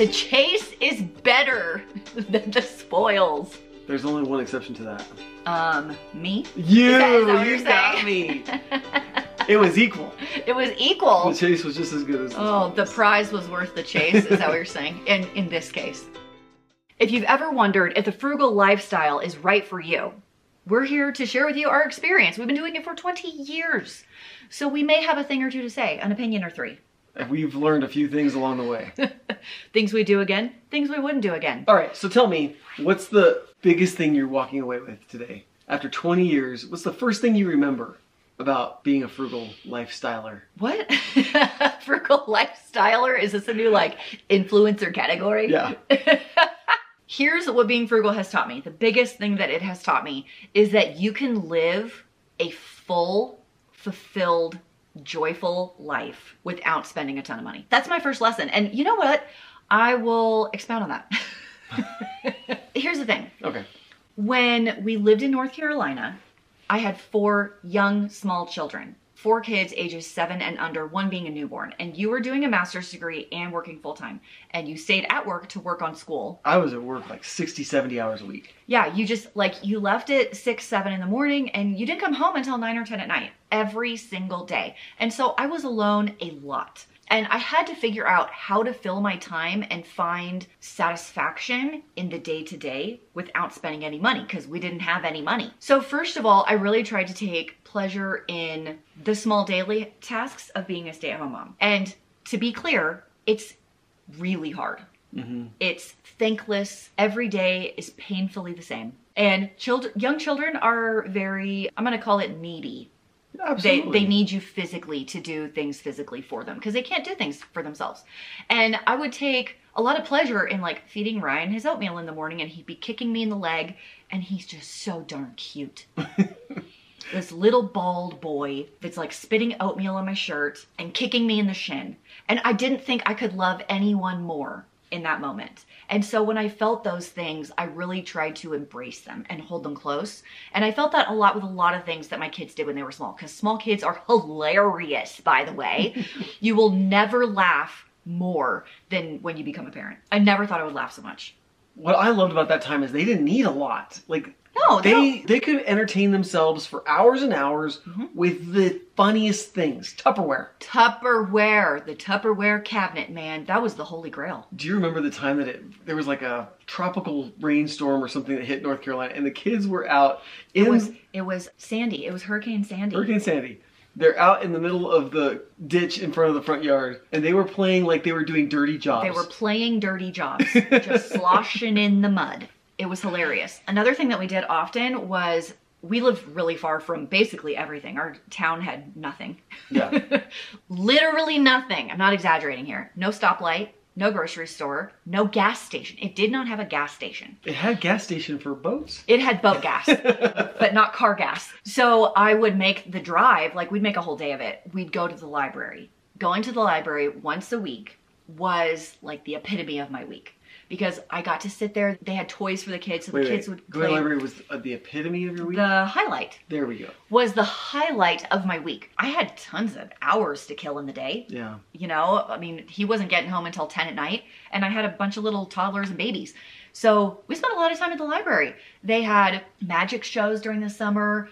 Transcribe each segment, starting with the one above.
The chase is better than the spoils. There's only one exception to that. Um, me? You, that you got me. It was equal. It was equal. The chase was just as good as. the Oh, the prize was worth the chase, is that what you're saying? In in this case. If you've ever wondered if the frugal lifestyle is right for you, we're here to share with you our experience. We've been doing it for 20 years. So we may have a thing or two to say, an opinion or three. We've learned a few things along the way. Things we do again, things we wouldn't do again. All right, so tell me, what's the biggest thing you're walking away with today? After 20 years, what's the first thing you remember about being a frugal lifestyler? What? frugal lifestyler? Is this a new like influencer category? Yeah. Here's what being frugal has taught me. The biggest thing that it has taught me is that you can live a full, fulfilled, joyful life without spending a ton of money. That's my first lesson. And you know what? I will expound on that. Here's the thing. Okay. When we lived in North Carolina, I had four young, small children. Four kids ages seven and under, one being a newborn. And you were doing a master's degree and working full time. And you stayed at work to work on school. I was at work like 60, 70 hours a week. Yeah, you just like you left at six, seven in the morning and you didn't come home until nine or 10 at night every single day. And so I was alone a lot. And I had to figure out how to fill my time and find satisfaction in the day to day without spending any money because we didn't have any money. So, first of all, I really tried to take pleasure in the small daily tasks of being a stay at home mom. And to be clear, it's really hard. Mm-hmm. It's thankless. Every day is painfully the same. And children, young children are very, I'm going to call it needy. They, they need you physically to do things physically for them because they can't do things for themselves. And I would take a lot of pleasure in like feeding Ryan his oatmeal in the morning and he'd be kicking me in the leg and he's just so darn cute. this little bald boy that's like spitting oatmeal on my shirt and kicking me in the shin. And I didn't think I could love anyone more in that moment. And so when I felt those things, I really tried to embrace them and hold them close. And I felt that a lot with a lot of things that my kids did when they were small, because small kids are hilarious, by the way. you will never laugh more than when you become a parent. I never thought I would laugh so much. What I loved about that time is they didn't need a lot. Like No, they they they could entertain themselves for hours and hours Mm-hmm. with the funniest things. Tupperware. Tupperware, the Tupperware cabinet, man, that was the holy grail. Do you remember the time that it there was like a tropical rainstorm or something that hit North Carolina and the kids were out in It was it was Sandy. It was Hurricane Sandy. Hurricane Sandy. They're out in the middle of the ditch in front of the front yard and they were playing like they were doing dirty jobs. They were playing dirty jobs, just sloshing in the mud. It was hilarious. Another thing that we did often was we lived really far from basically everything. Our town had nothing. Yeah. Literally nothing. I'm not exaggerating here. No stoplight, no grocery store, no gas station. It did not have a gas station. it had gas station for boats. It had boat gas, but not car gas. So I would make the drive, like we'd make a whole day of it. We'd go to the library. Going to the library once a week was like the epitome of my week because I got to sit there. They had toys for the kids, so Wait, the kids wait. would Going play. the library was uh, the epitome of your week? The highlight there we go. was the highlight of my week. I had tons of hours to kill in the day. Yeah. You know, I mean, he wasn't getting home until 10 at night, and I had a bunch of little toddlers and babies. So we spent a lot of time at the library. They had magic shows during the summer,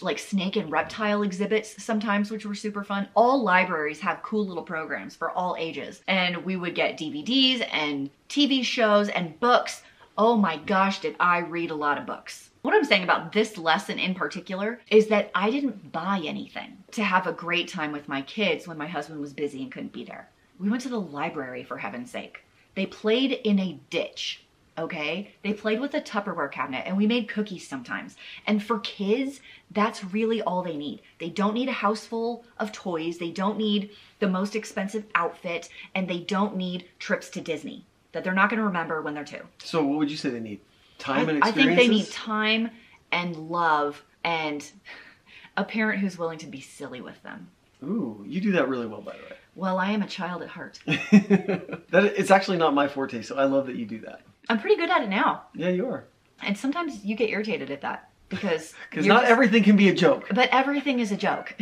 like snake and reptile exhibits sometimes, which were super fun. All libraries have cool little programs for all ages. And we would get DVDs and TV shows and books. Oh my gosh, did I read a lot of books. What I'm saying about this lesson in particular is that I didn't buy anything to have a great time with my kids when my husband was busy and couldn't be there. We went to the library for heaven's sake. They played in a ditch, okay? They played with a Tupperware cabinet and we made cookies sometimes. And for kids, that's really all they need. They don't need a house full of toys, they don't need the most expensive outfit, and they don't need trips to Disney that they're not going to remember when they're two. So what would you say they need? Time and I think they need time and love and a parent who's willing to be silly with them. Ooh, you do that really well, by the way. Well, I am a child at heart. that it's actually not my forte, so I love that you do that. I'm pretty good at it now. Yeah, you are. And sometimes you get irritated at that because Because not just- everything can be a joke. But everything is a joke.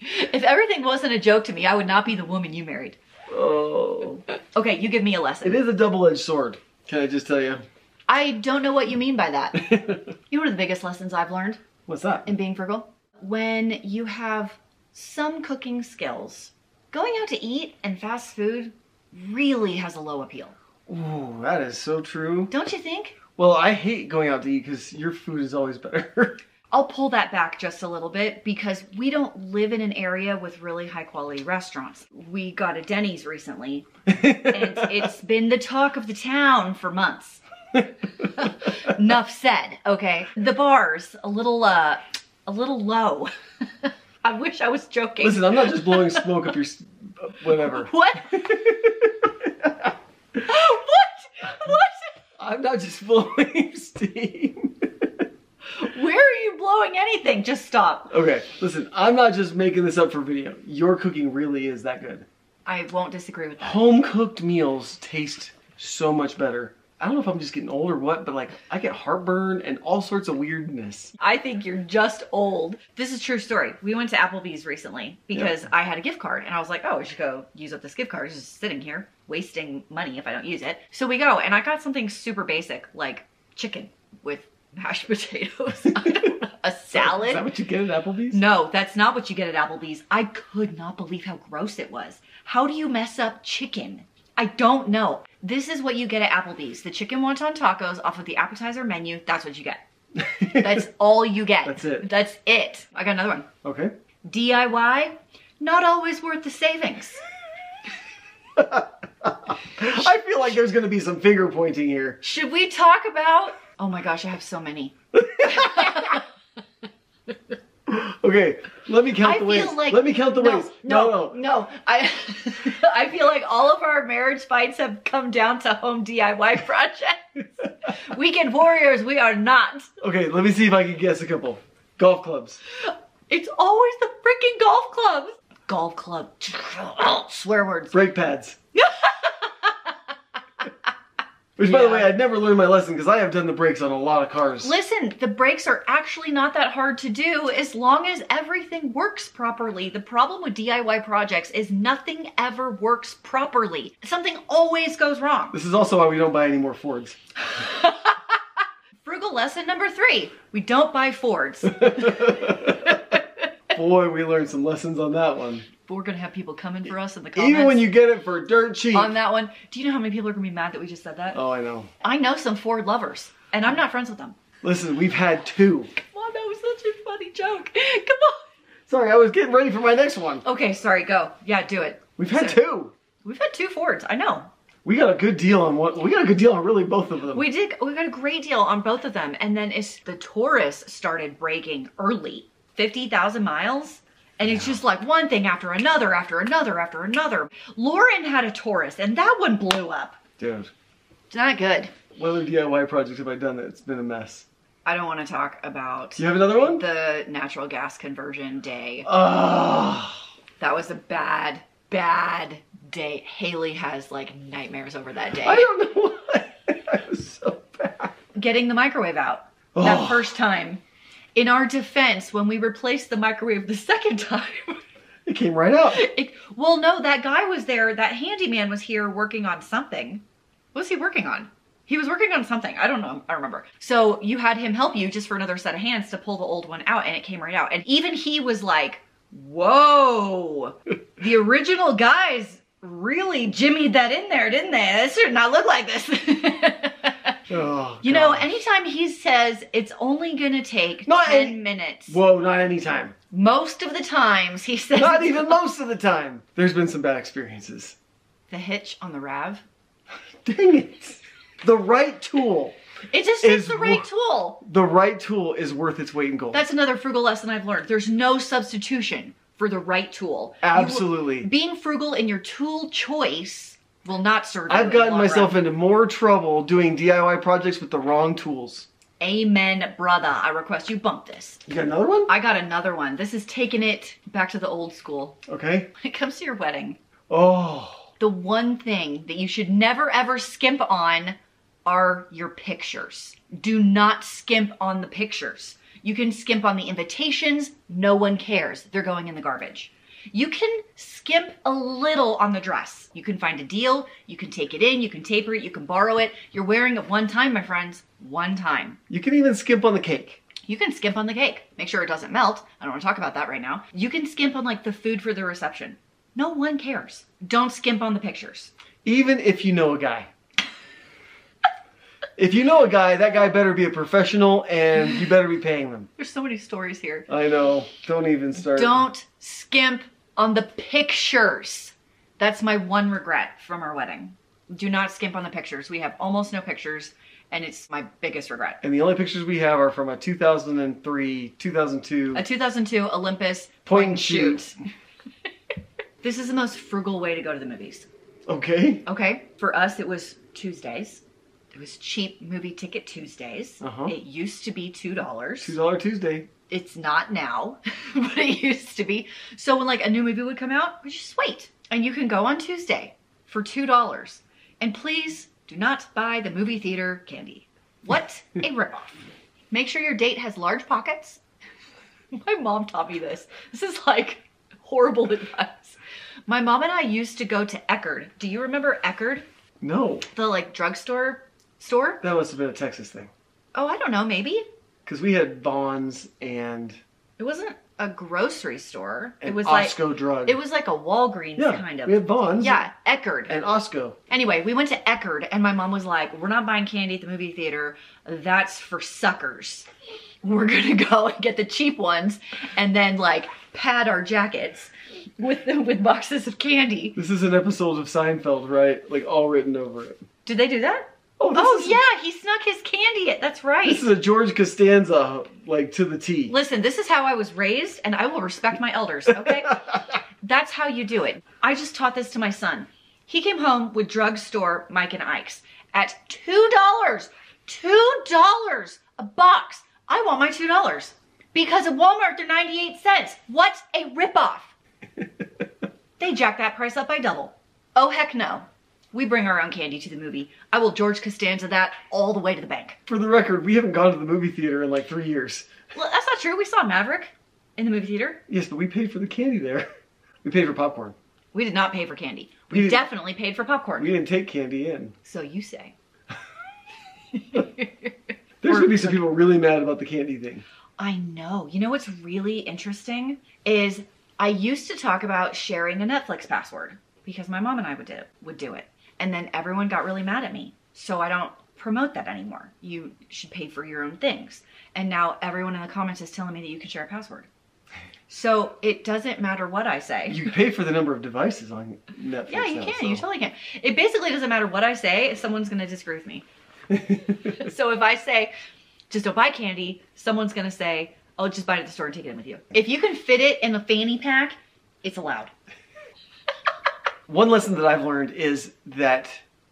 if everything wasn't a joke to me, I would not be the woman you married. Oh. Okay, you give me a lesson. It is a double-edged sword. Can I just tell you? I don't know what you mean by that. you know one of the biggest lessons I've learned What's that? in being frugal? When you have some cooking skills, going out to eat and fast food really has a low appeal. Ooh, that is so true. Don't you think? Well, I hate going out to eat because your food is always better. I'll pull that back just a little bit because we don't live in an area with really high quality restaurants. We got a Denny's recently and it's been the talk of the town for months. Enough said, okay? The bars a little uh a little low. I wish I was joking. Listen, I'm not just blowing smoke up your s- whatever. What? What? What? I'm not just blowing steam. Where are you blowing anything? Just stop. okay, listen, I'm not just making this up for video. Your cooking really is that good. I won't disagree with that. Home cooked meals taste so much better. I don't know if I'm just getting old or what, but like I get heartburn and all sorts of weirdness. I think you're just old. This is a true story. We went to Applebee's recently because I had a gift card and I was like, oh, I should go use up this gift card. It's just sitting here wasting money if I don't use it. So we go and I got something super basic like chicken with mashed potatoes. I don't know, a salad. Is that what you get at Applebee's? No, that's not what you get at Applebee's. I could not believe how gross it was. How do you mess up chicken? I don't know. This is what you get at Applebee's. The chicken wonton tacos off of the appetizer menu. That's what you get. That's all you get. That's it. That's it. I got another one. Okay. DIY, not always worth the savings. I feel like there's gonna be some finger pointing here. Should we talk about? Oh my gosh, I have so many. Okay, let me count I the ways. like let me count the no, ways. No, no. no, I I feel like all of our marriage fights have come down to home DIY projects. Weekend warriors, we are not. Okay, let me see if I can guess a couple. Golf clubs. It's always the freaking golf clubs. Golf club. Swear words. Brake pads. Which, by the way, I'd never learned my lesson because I have done the brakes on a lot of cars. Listen, the brakes are actually not that hard to do as long as everything works properly. The problem with DIY projects is nothing ever works properly. Something always goes wrong. This is also why we don't buy any more Fords. Frugal lesson number three we don't buy Fords. Boy, we learned some lessons on that one. We're gonna have people coming for us in the comments. Even when you get it for dirt cheap. on that one, do you know how many people are gonna be mad that we just said that? Oh, I know. I know some Ford lovers, and I'm not friends with them. Listen, we've had two. Come on, that was such a funny joke. Come on. Sorry, I was getting ready for my next one. Okay, sorry, go. Yeah, do it. We've had So- two. We've had two Fords. I know. We got a good deal on what We got a good deal on really both of them. We did. We got a great deal on both of them, and then it's the Taurus started breaking early, fifty thousand miles, and it's just like one thing after another, after another, after another. Lauren had a Taurus, and that one blew up. Dude, It's not good. what other DIY projects have I done that's been a mess? I don't want to talk about Do you have another one? the natural gas conversion day. Ah, That was a bad, bad day. Haley has like nightmares over that day. I don't know why. I was so bad. Getting the microwave out Oh. that first time. In our defense, when we replaced the microwave the second time, It came right out. it, well, no, that guy was there. That handyman was here working on something. What was he working on? He was working on something. I don't know. I don't remember. So you had him help you just for another set of hands to pull the old one out, and it came right out. And even he was like, "Whoa, the original guys really jimmied that in there, didn't they? This should not look like this." Oh, you know, anytime he says it's only gonna take Not ten any- minutes, Whoa, not anytime. most of the times he says Not even most of the time. There's been some bad experiences. the hitch on the Rav. Dang it. The right tool. It just Is the right tool. The right tool is worth its weight in gold. That's another frugal lesson I've learned. There's no substitution for the right tool. You Absolutely. being frugal in your tool choice will not serve. I've gotten myself run. into more trouble doing DIY projects with the wrong tools. Amen, brother. I request you bump this. You got another one? I got another one. This is taking it back to the old school. Okay. When it comes to your wedding, Oh. the one thing that you should never ever skimp on are your pictures. Do not skimp on the pictures. You can skimp on the invitations, no one cares. They're going in the garbage. You can skimp a little on the dress. You can find a deal, you can take it in, you can taper it, you can borrow it. You're wearing it one time, my friends, one time. You can even skimp on the cake. You can skimp on the cake. Make sure it doesn't melt. I don't want to talk about that right now. You can skimp on like the food for the reception. No one cares. Don't skimp on the pictures. Even if you know a guy. If you know a guy, that guy better be a professional and you better be paying them. There's so many stories here. I know. Don't even start. Don't skimp on the pictures. That's my one regret from our wedding. Do not skimp on the pictures. We have almost no pictures, and it's my biggest regret. And the only pictures we have are from a 2003, 2002. A 2002 Olympus Point and shoot. this is the most frugal way to go to the movies. Okay. Okay, for us it was Tuesdays. It was cheap movie ticket Tuesdays. Uh-huh. It used to be two dollars. Two dollar Tuesday. It's not now, but it used to be. So when like a new movie would come out, we just wait, and you can go on Tuesday for two dollars. And please do not buy the movie theater candy. What a ripoff! Make sure your date has large pockets. My mom taught me this. This is like horrible advice. My mom and I used to go to Eckerd. Do you remember Eckerd? No, The like drugstore store? that must have been a Texas thing. Oh, I don't know, maybe. Because we had Bonds and, It wasn't a grocery store. it was like Osco drug. it was like a Walgreens yeah, kind of. we had Bonds. yeah, Eckerd. And Osco. Anyway, we went to Eckerd and my mom was like, "We're not buying candy at the movie theater. That's for suckers. We're going to go and get the cheap ones and then like pad our jackets with with boxes of candy." This is an episode of Seinfeld, right? Like all written over it. Did they do that? Oh, Oh is, yeah, he snuck his candy. in. That's right. This is a George Costanza, like to the T. Listen, this is how I was raised, and I will respect my elders, okay? That's how you do it. I just taught this to my son. He came home with drugstore Mike and Ike's at $2. $2 a box. I want my $2. Because at Walmart, they're 98 cents. What a ripoff. they jack that price up by double. Oh, heck no. We bring our own candy to the movie. I will George Costanza that all the way to the bank. For the record, we haven't gone to the movie theater in like three years. Well, that's not true. We saw Maverick in the movie theater. Yes, but we paid for the candy there. We paid for popcorn. We did not pay for candy. We We definitely paid for popcorn. We didn't take candy in. so you say. There's gonna be some people really mad about the candy thing. I know. You know what's really interesting is I used to talk about sharing a Netflix password because my mom and I would do would do it. And then everyone got really mad at me. So I don't promote that anymore. You should pay for your own things. And now everyone in the comments is telling me that you can share a password. So it doesn't matter what I say. You pay for the number of devices on Netflix. yeah, you now, can. so- You totally can. It basically doesn't matter what I say, someone's going to disagree with me. So if I say, just don't buy candy, someone's gonna say, oh, just buy it at the store and take it in with you. If you can fit it in a fanny pack, it's allowed. One lesson that I've learned is that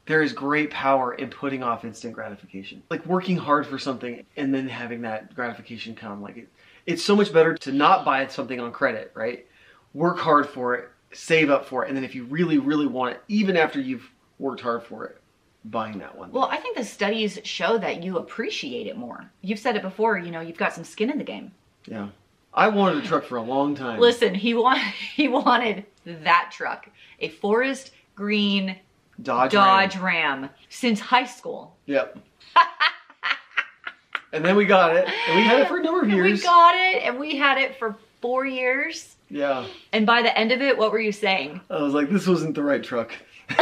there is great power in putting off instant gratification. Like working hard for something and then having that gratification come. Like it, it's so much better to not buy something on credit, right? Work hard for it, save up for it, and then if you really, really want it, even after you've worked hard for it, buying that one. Well, I think the studies show that you appreciate it more. You've said it before, you know, you've got some skin in the game. yeah. I wanted a truck for a long time. Listen, he want, he wanted that truck, a forest green Dodge. Dodge Ram. Ram, since high school. Yep. and then we got it, and we had it for a number of years. we got it, and we had it for four years. yeah. And by the end of it, what were you saying? I was like, this wasn't the right truck.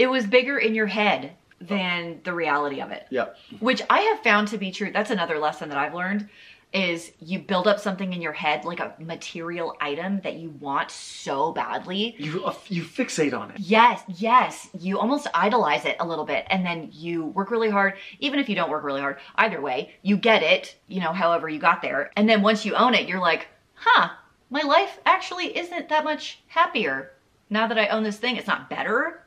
It was bigger in your head than the reality of it. Yep. which I have found to be true. That's another lesson that I've learned is you build up something in your head like a material item that you want so badly. You uh, you fixate on it. Yes, yes, you almost idolize it a little bit and then you work really hard even if you don't work really hard. Either way, you get it, you know, however you got there. And then once you own it, you're like, "Huh, my life actually isn't that much happier now that I own this thing. It's not better."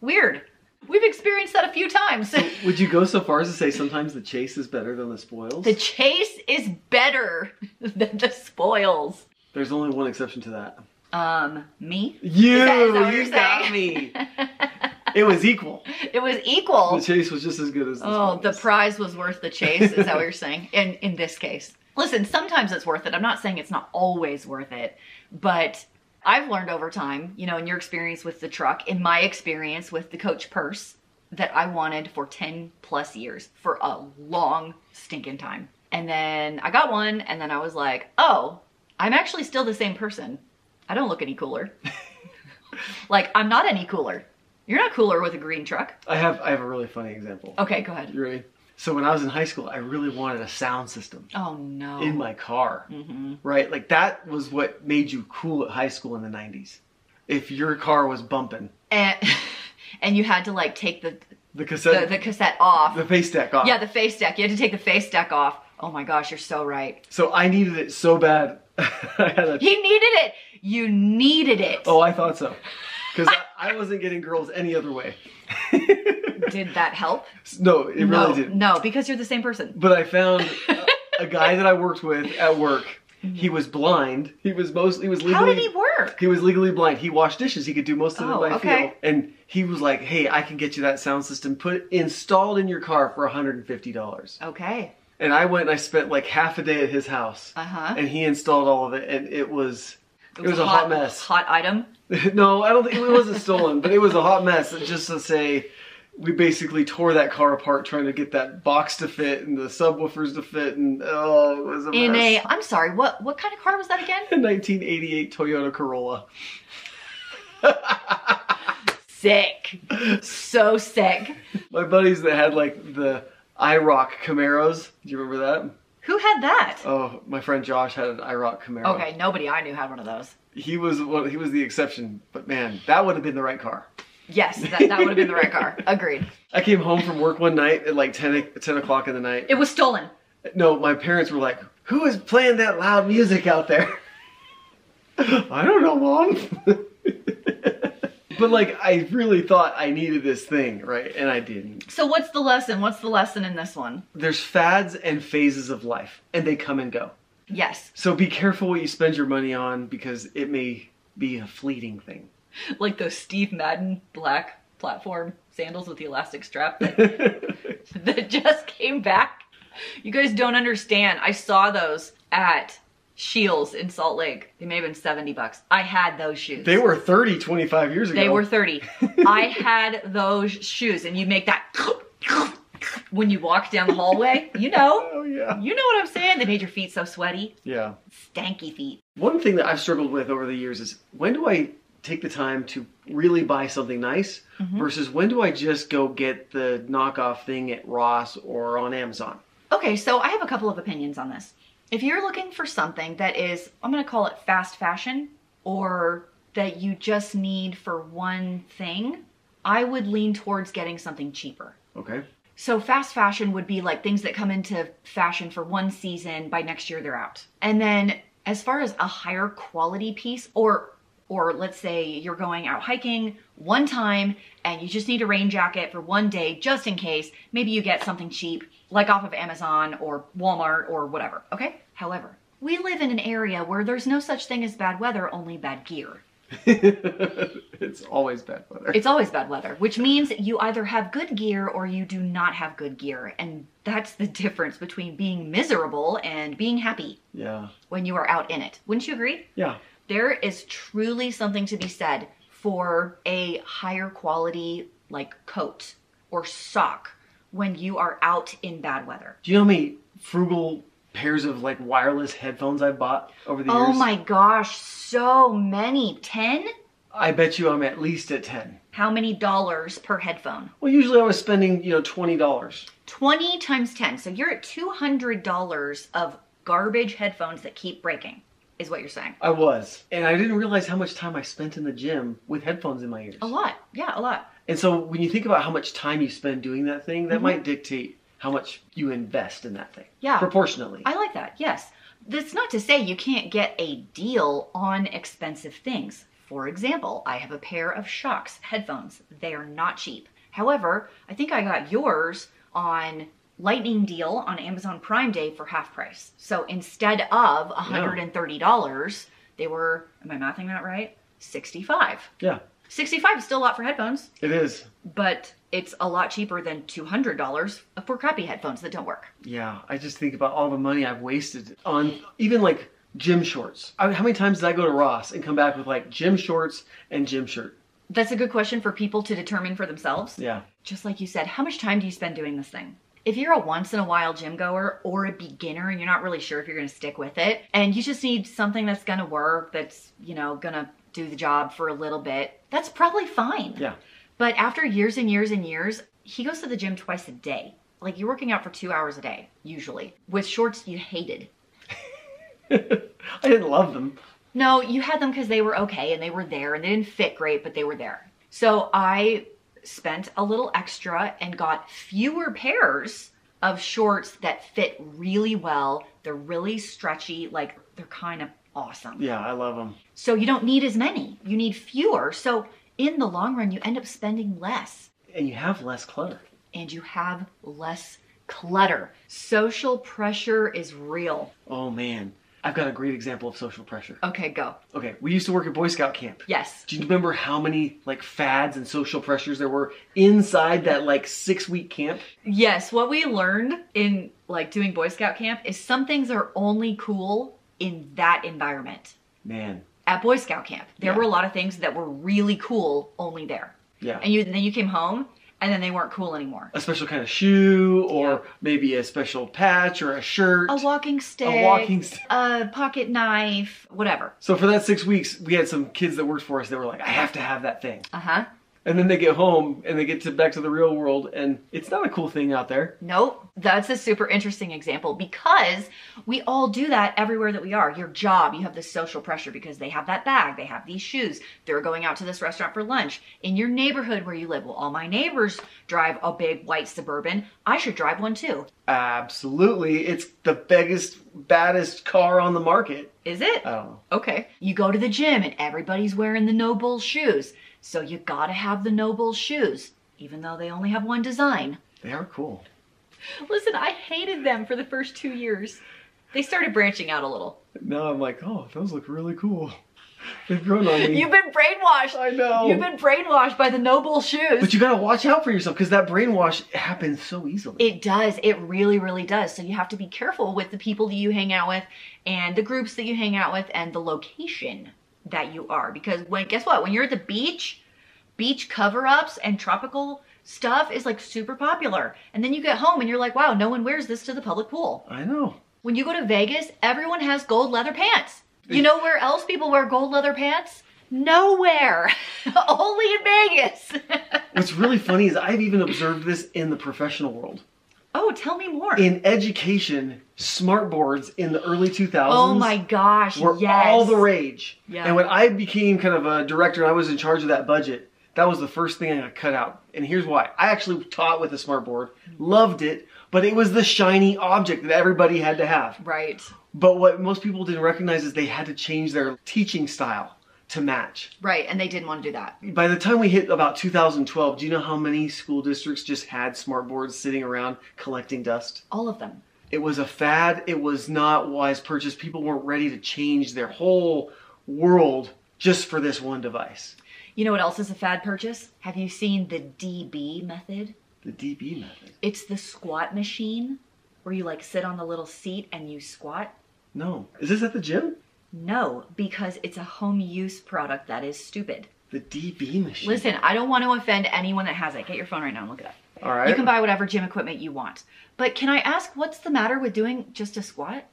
Weird. We've experienced that a few times. Would you go so far as to say sometimes the chase is better than the spoils? The chase is better than the spoils. There's only one exception to that. Um, me? You, that- is that you got me. It was equal. It was equal. The chase was just as good as the Oh, the prize was worth the chase. Is that what you're saying? In in this case, Listen, sometimes it's worth it. I'm not saying it's not always worth it, but I've learned over time, you know, in your experience with the truck, in my experience with the coach purse, that I wanted for 10 plus years for a long stinking time. And then I got one, and then I was like, oh, I'm actually still the same person. I don't look any cooler. like, I'm not any cooler. You're not cooler with a green truck. I have I have a really funny example. Okay, go ahead. You ready? So when I was in high school, I really wanted a sound system Oh no. in my car. hmm Right? Like that was what made you cool at high school in the 90s. If your car was bumping, And and you had to like take the the the, cassette, the cassette off. the face deck off. yeah, the face deck. You had to take the face deck off. Oh my gosh, you're so right. So I needed it so bad. I had a, He needed it. You needed it. oh, I thought so. Because I, I wasn't getting girls any other way. Did that help? no, it no, really didn't. no, because you're the same person. But I found a, guy that I worked with at work. He was blind. He was mostly he was legally How did he work? He was legally blind. He washed dishes. He could do most of Oh, it by okay. feel. And he was like, "Hey, I can get you that sound system put installed in your car for $150." Okay. And I went and I spent like half a day at his house. Uh huh. And he installed all of it and it was it was, a hot, mess. Hot item. no, I don't think it wasn't stolen, but it was a hot mess. Just to say we basically tore that car apart trying to get that box to fit and the subwoofers to fit and oh, it was a In a, mess. I'm sorry, what what kind of car was that again? A 1988 Toyota Corolla. Sick. So sick. My buddies that had like the IROC Camaros. Do you remember that? Who had that? Oh, my friend Josh had an IROC Camaro. Okay, nobody I knew had one of those. He was well, he was the exception, but man, that would have been the right car. Yes, that, that would have been the right car. Agreed. I came home from work one night at like 10, o- 10 o'clock in the night. It was stolen. No, my parents were like, "Who is playing that loud music out there?" I don't know, mom. but like, I really thought I needed this thing, right? And I didn't. So what's the lesson? What's the lesson in this one? There's fads and phases of life, and they come and go. Yes. So be careful what you spend your money on because it may be a fleeting thing. Like those Steve Madden black platform sandals with the elastic strap that, that just came back. You guys don't understand. I saw those at Shields in Salt Lake. They may have been 70 bucks. I had those shoes. they were 30, 25 years ago. They were 30. I had those shoes and you make that when you walk down the hallway. You know. Oh yeah. You know what I'm saying? They made your feet so sweaty. Yeah. Stanky feet. One thing that I've struggled with over the years is when do I take the time to really buy something nice Mm-hmm. versus when do I just go get the knockoff thing at Ross or on Amazon? Okay, so I have a couple of opinions on this. If you're looking for something that is, I'm going to call it fast fashion, or that you just need for one thing, I would lean towards getting something cheaper. Okay. So fast fashion would be like things that come into fashion for one season, by next year they're out. And then as far as a higher quality piece or or let's say you're going out hiking one time and you just need a rain jacket for one day just in case, maybe you get something cheap like off of Amazon or Walmart or whatever, okay? However, we live in an area where there's no such thing as bad weather, only bad gear. it's always bad weather. It's always bad weather, which means you either have good gear or you do not have good gear. And that's the difference between being miserable and being happy yeah. when you are out in it. Wouldn't you agree? Yeah. There is truly something to be said for a higher quality, like coat or sock, when you are out in bad weather. Do you know how many frugal pairs of like wireless headphones I've bought over the years. Oh my gosh, so many. 10? I bet you I'm at least at 10. How many dollars per headphone? Well, usually I was spending, you know, $20. 20 times 10. So you're at $200 of garbage headphones that keep breaking, is what you're saying. I was. And I didn't realize how much time I spent in the gym with headphones in my ears. A lot. Yeah, a lot. And so when you think about how much time you spend doing that thing, Mm-hmm. that might dictate how much you invest in that thing. Yeah. Proportionally. I like that. Yes. That's not to say you can't get a deal on expensive things. For example, I have a pair of Shokz headphones. They are not cheap. However, I think I got yours on lightning deal on Amazon Prime Day for half price. So instead of $130, they were am I mathing that right? 65. yeah. 65 is still a lot for headphones, It is. but it's a lot cheaper than $200 for crappy headphones that don't work. Yeah, I just think about all the money I've wasted on even like gym shorts. I how many times did I go to Ross and come back with like gym shorts and gym shirt? That's a good question for people to determine for themselves. Yeah. Just like you said, how much time do you spend doing this thing? If you're a once in a while gym goer or a beginner and you're not really sure if you're going to stick with it and you just need something that's going to work, that's, you know, going to do the job for a little bit, that's probably fine. Yeah. But after years and years and years, he goes to the gym twice a day. Like you're working out for two hours a day, usually, with shorts you hated. I didn't love them. No, you had them because they were okay and they were there and they didn't fit great, but they were there. So I spent a little extra and got fewer pairs of shorts that fit really well. They're really stretchy, like they're kind of awesome. Yeah, I love them. So you don't need as many, you need fewer. So in the long run, you end up spending less And you have less clutter. and you have less clutter. Social pressure is real. Oh man. I've got a great example of social pressure. Okay, go. Okay, we used to work at Boy Scout camp. Yes. Do you remember how many like fads and social pressures there were inside that like six week camp? Yes, what we learned in like doing Boy Scout camp is some things are only cool in that environment. Man. At Boy Scout camp, there Yeah. were a lot of things that were really cool only there. Yeah. And you then you came home and then they weren't cool anymore. a special kind of shoe or Yeah. maybe a special patch or a shirt. A walking stick, a walking stick. a pocket knife, whatever. So for that six weeks, we had some kids that worked for us that were like, I have to have that thing. Uh huh. And then they get home and they get to back to the real world and it's not a cool thing out there. Nope. That's a super interesting example because we all do that everywhere that we are. Your job, you have this social pressure because they have that bag, they have these shoes, they're going out to this restaurant for lunch. In your neighborhood where you live, well, all my neighbors drive a big white suburban. I should drive one too. Absolutely. It's the biggest, baddest car on the market. Is it? I don't know. Okay. You go to the gym and everybody's wearing the No Bull shoes. So you gotta have the No Bull shoes, even though they only have one design. They are cool. Listen, I hated them for the first two years. They started branching out a little. Now I'm like, oh, those look really cool. They've grown on me. You've been brainwashed. I know. You've been brainwashed by the No Bull shoes. But you gotta watch out for yourself because that brainwash happens so easily. it does. It really, really does. So you have to be careful with the people that you hang out with and the groups that you hang out with and the location that you are. Because when guess what? When you're at the beach, beach cover-ups and tropical stuff is like super popular. And then you get home and you're like, wow, no one wears this to the public pool. I know. When you go to Vegas, everyone has gold leather pants. You know where else people wear gold leather pants? Nowhere. Only in Vegas. What's really funny is I've even observed this in the professional world. Oh, tell me more. In education, smart boards in the early 2000s oh my gosh, were yes. all the rage. Yeah. And when I became kind of a director and I was in charge of that budget, that was the first thing I got cut out. And here's why. I actually taught with a smart board, loved it, but it was the shiny object that everybody had to have. Right. But what most people didn't recognize is they had to change their teaching style to match. Right, and they didn't want to do that. By the time we hit about 2012, do you know how many school districts just had smart boards sitting around collecting dust? All of them. It was a fad. It was not wise purchase. People weren't ready to change their whole world just for this one device. You know what else is a fad purchase? Have you seen the DB method? The DB method. It's the squat machine where you like sit on the little seat and you squat. No. Is this at the gym? No, because it's a home use product that is stupid. The DB machine. Listen, I don't want to offend anyone that has it. Get your phone right now and look it up. All right. You can buy whatever gym equipment you want. But can I ask what's the matter with doing just a squat?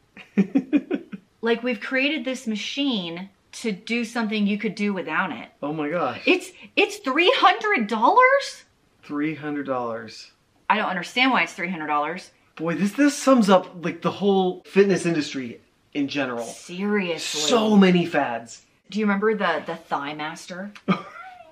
like we've created this machine to do something you could do without it. oh my gosh. It's it's three hundred dollars. Three hundred dollars. I don't understand why it's three hundred dollars. Boy, this this sums up like the whole fitness industry in general. Seriously. So many fads. do you remember the the Thigh Master? do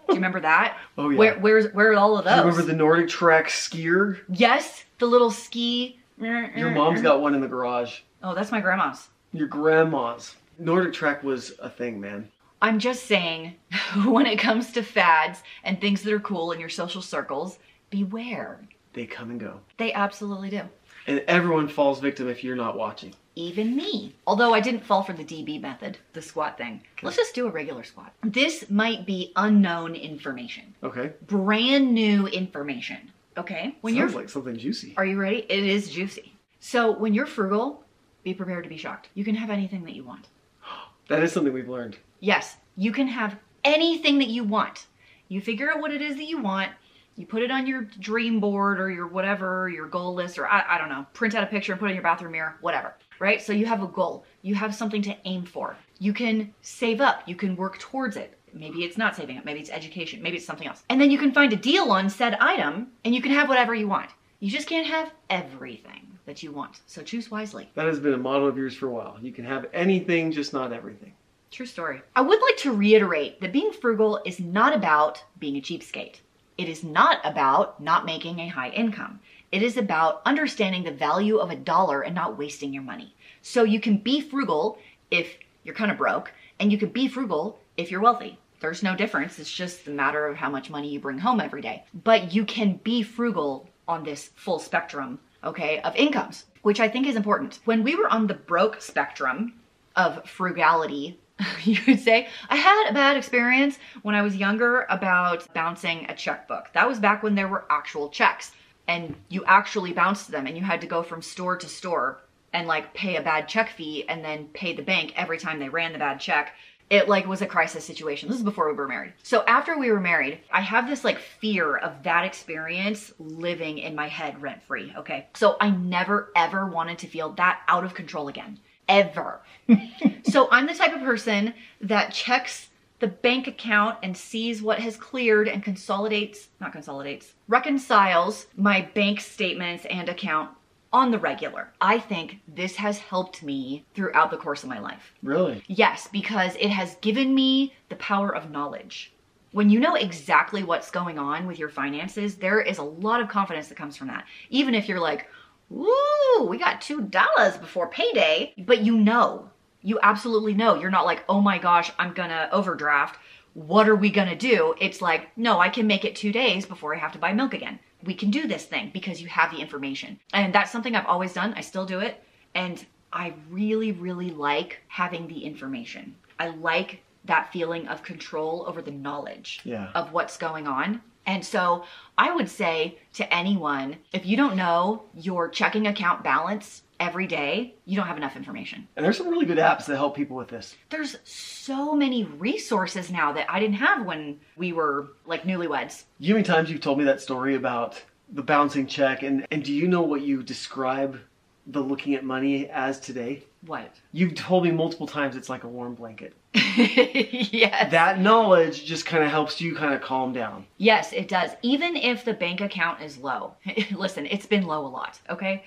you remember that? Oh, yeah. Where where's where are all of Do those? you remember the Nordic Track skier? yes, the little ski. Your mom's got one in the garage. Oh, that's my grandma's. Your grandma's. Nordic Track was a thing, man. I'm just saying, when it comes to fads and things that are cool in your social circles, beware. They come and go. They absolutely do. And everyone falls victim if you're not watching. Even me. Although I didn't fall for the DB method, the squat thing. Let's just do a regular squat. This might be unknown information, Okay. brand new information. Okay? When Sounds you're like something juicy. Are you ready? It is juicy. So when you're frugal, be prepared to be shocked. You can have anything that you want. That is something we've learned. Yes, you can have anything that you want. You figure out what it is that you want. You put it on your dream board or your whatever, your goal list, or I, I don't know, print out a picture and put it in your bathroom mirror, whatever, right? So you have a goal. You have something to aim for. You can save up. You can work towards it. Maybe it's not saving up. Maybe it's education. Maybe it's something else. And then you can find a deal on said item and you can have whatever you want. You just can't have everything that you want. So choose wisely. That has been a model of yours for a while. You can have anything, just not everything. True story. I would like to reiterate that being frugal is not about being a cheapskate. It is not about not making a high income. It is about understanding the value of a dollar and not wasting your money. So you can be frugal if you're kind of broke, and you can be frugal if you're wealthy. There's no difference. It's just a matter of how much money you bring home every day. But you can be frugal on this full spectrum, okay, of incomes, which I think is important. When we were on the broke spectrum of frugality, you could say, I had a bad experience when I was younger about bouncing a checkbook. That was back when there were actual checks and you actually bounced them and you had to go from store to store and like pay a bad check fee and then pay the bank every time they ran the bad check it like was a crisis situation. This is before we were married. So after we were married, I have this like fear of that experience living in my head rent free. Okay. So I never ever wanted to feel that out of control again. Ever. so I'm the type of person that checks the bank account and sees what has cleared and consolidates, not consolidates, reconciles my bank statements and account on the regular. I think this has helped me throughout the course of my life. Really? Yes, because it has given me the power of knowledge. When you know exactly what's going on with your finances, there is a lot of confidence that comes from that. Even if you're like, ooh, we got $2 before payday, but you know, you absolutely know. You're not like, oh my gosh, I'm gonna overdraft. What are we gonna do? It's like, no, I can make it two days before I have to buy milk again. We can do this thing because you have the information. And that's something I've always done. I still do it. And I really, really like having the information. I like that feeling of control over the knowledge Yeah. of what's going on. And so I would say to anyone, if you don't know your checking account balance every day, you don't have enough information. And there's some really good apps that help people with this. There's so many resources now that I didn't have when we were like newlyweds. You many times you've told me that story about the bouncing check and, and do you know what you describe the looking at money as today? What? You've told me multiple times it's like a warm blanket. yes. That knowledge just kind of helps you kind of calm down. Yes, it does. Even if the bank account is low. Listen, it's been low a lot, okay?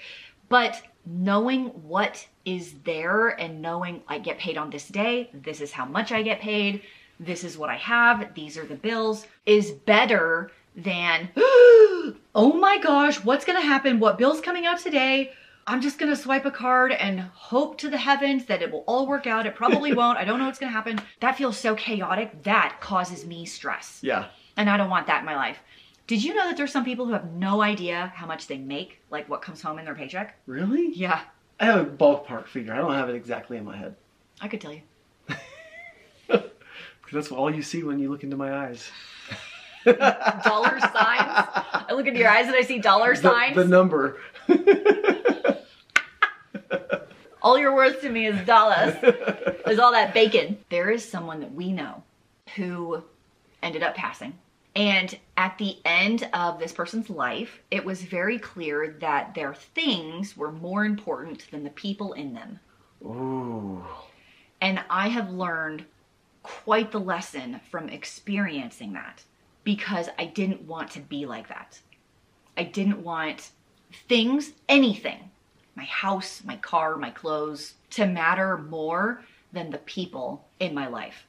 But knowing what is there and knowing I get paid on this day, this is how much I get paid, this is what I have, these are the bills, is better than, oh my gosh, what's gonna happen? What bill's coming out today? I'm just gonna swipe a card and hope to the heavens that it will all work out. It probably won't. I don't know what's gonna happen. That feels so chaotic. That causes me stress. Yeah. And I don't want that in my life. Did you know that there's some people who have no idea how much they make, like what comes home in their paycheck? Really? Yeah, I have a ballpark figure. I don't have it exactly in my head. I could tell you. That's all you see when you look into my eyes. Dollar signs. I look into your eyes and I see dollar The- signs. The, number. all you're worth to me is dollars. is all that bacon. There is someone that we know who ended up passing. And at the end of this person's life, it was very clear that their things were more important than the people in them. Ooh. And I have learned quite the lesson from experiencing that because I didn't want to be like that. I didn't want things, anything, my house, my car, my clothes, to matter more than the people in my life.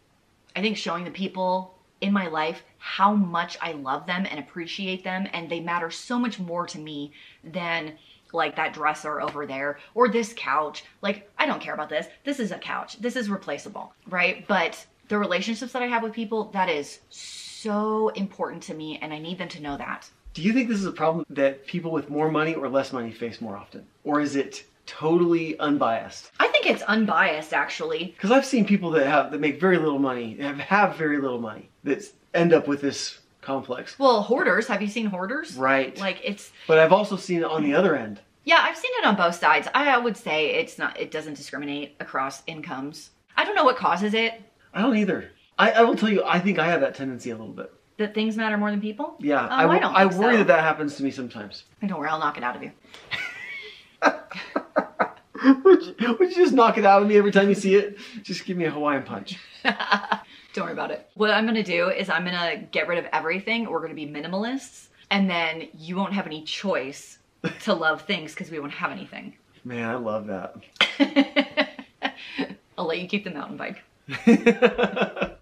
I think showing the people in my life how much I love them and appreciate them, and they matter so much more to me than like that dresser over there or this couch. Like, I don't care about this. This is a couch. This is replaceable, right? But the relationships that I have with people, that is so important to me, and I need them to know that. Do you think this is a problem that people with more money or less money face more often? Or is it totally unbiased. I think it's unbiased, actually. Because I've seen people that have that make very little money, have have very little money, that end up with this complex. Well, hoarders. Have you seen hoarders? Right. Like it's But I've also seen it on the other end. yeah, I've seen it on both sides. I would say it's not. It doesn't discriminate across incomes. I don't know what causes it. I don't either. I, I will tell you, I think I have that tendency a little bit. That things matter more than people. Yeah, Oh, I, I don't I worry so. that that happens to me sometimes. Don't worry, I'll knock it out of you. would, you, would you just knock it out of me every time you see it? Just give me a Hawaiian punch. Don't worry about it. What I'm gonna do is I'm gonna get rid of everything. We're gonna be minimalists, and then you won't have any choice to love things because we won't have anything. Man, I love that. I'll let you keep the mountain bike.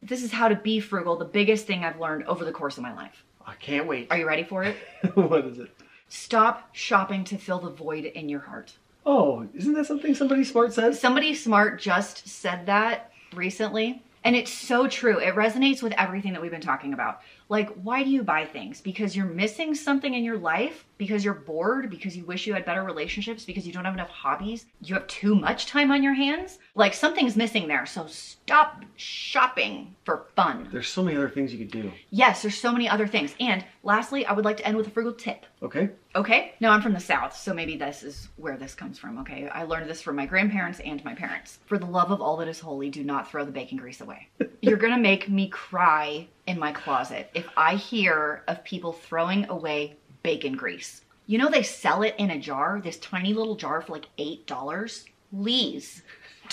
This is how to be frugal. The biggest thing I've learned over the course of my life. I can't wait. Are you ready for it? what is it? Stop shopping to fill the void in your heart. Oh, isn't that something somebody smart says? Somebody smart just said that recently, and it's so true. It resonates with everything that we've been talking about. Like, why do you buy things? Because you're missing something in your life? Because you're bored? Because you wish you had better relationships? Because you don't have enough hobbies? You have too much time on your hands? Like, something's missing there. So stop shopping for fun. There's so many other things you could do. Yes, there's so many other things. And lastly, I would like to end with a frugal tip. Okay? Okay. Now I'm from the South, so maybe this is where this comes from. Okay. I learned this from my grandparents and my parents. For the love of all that is holy, do not throw the bacon grease away. You're going to make me cry in my closet if I hear of people throwing away bacon grease. You know, they sell it in a jar, this tiny little jar for like $8. Please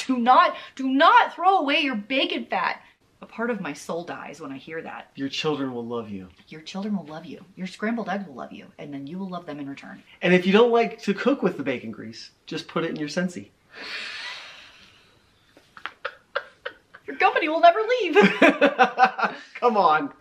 do not, do not throw away your bacon fat. A part of my soul dies when I hear that. Your children will love you. Your children will love you. Your scrambled egg will love you. And then you will love them in return. And if you don't like to cook with the bacon grease, just put it in your Scentsy. Your company will never leave. Come on.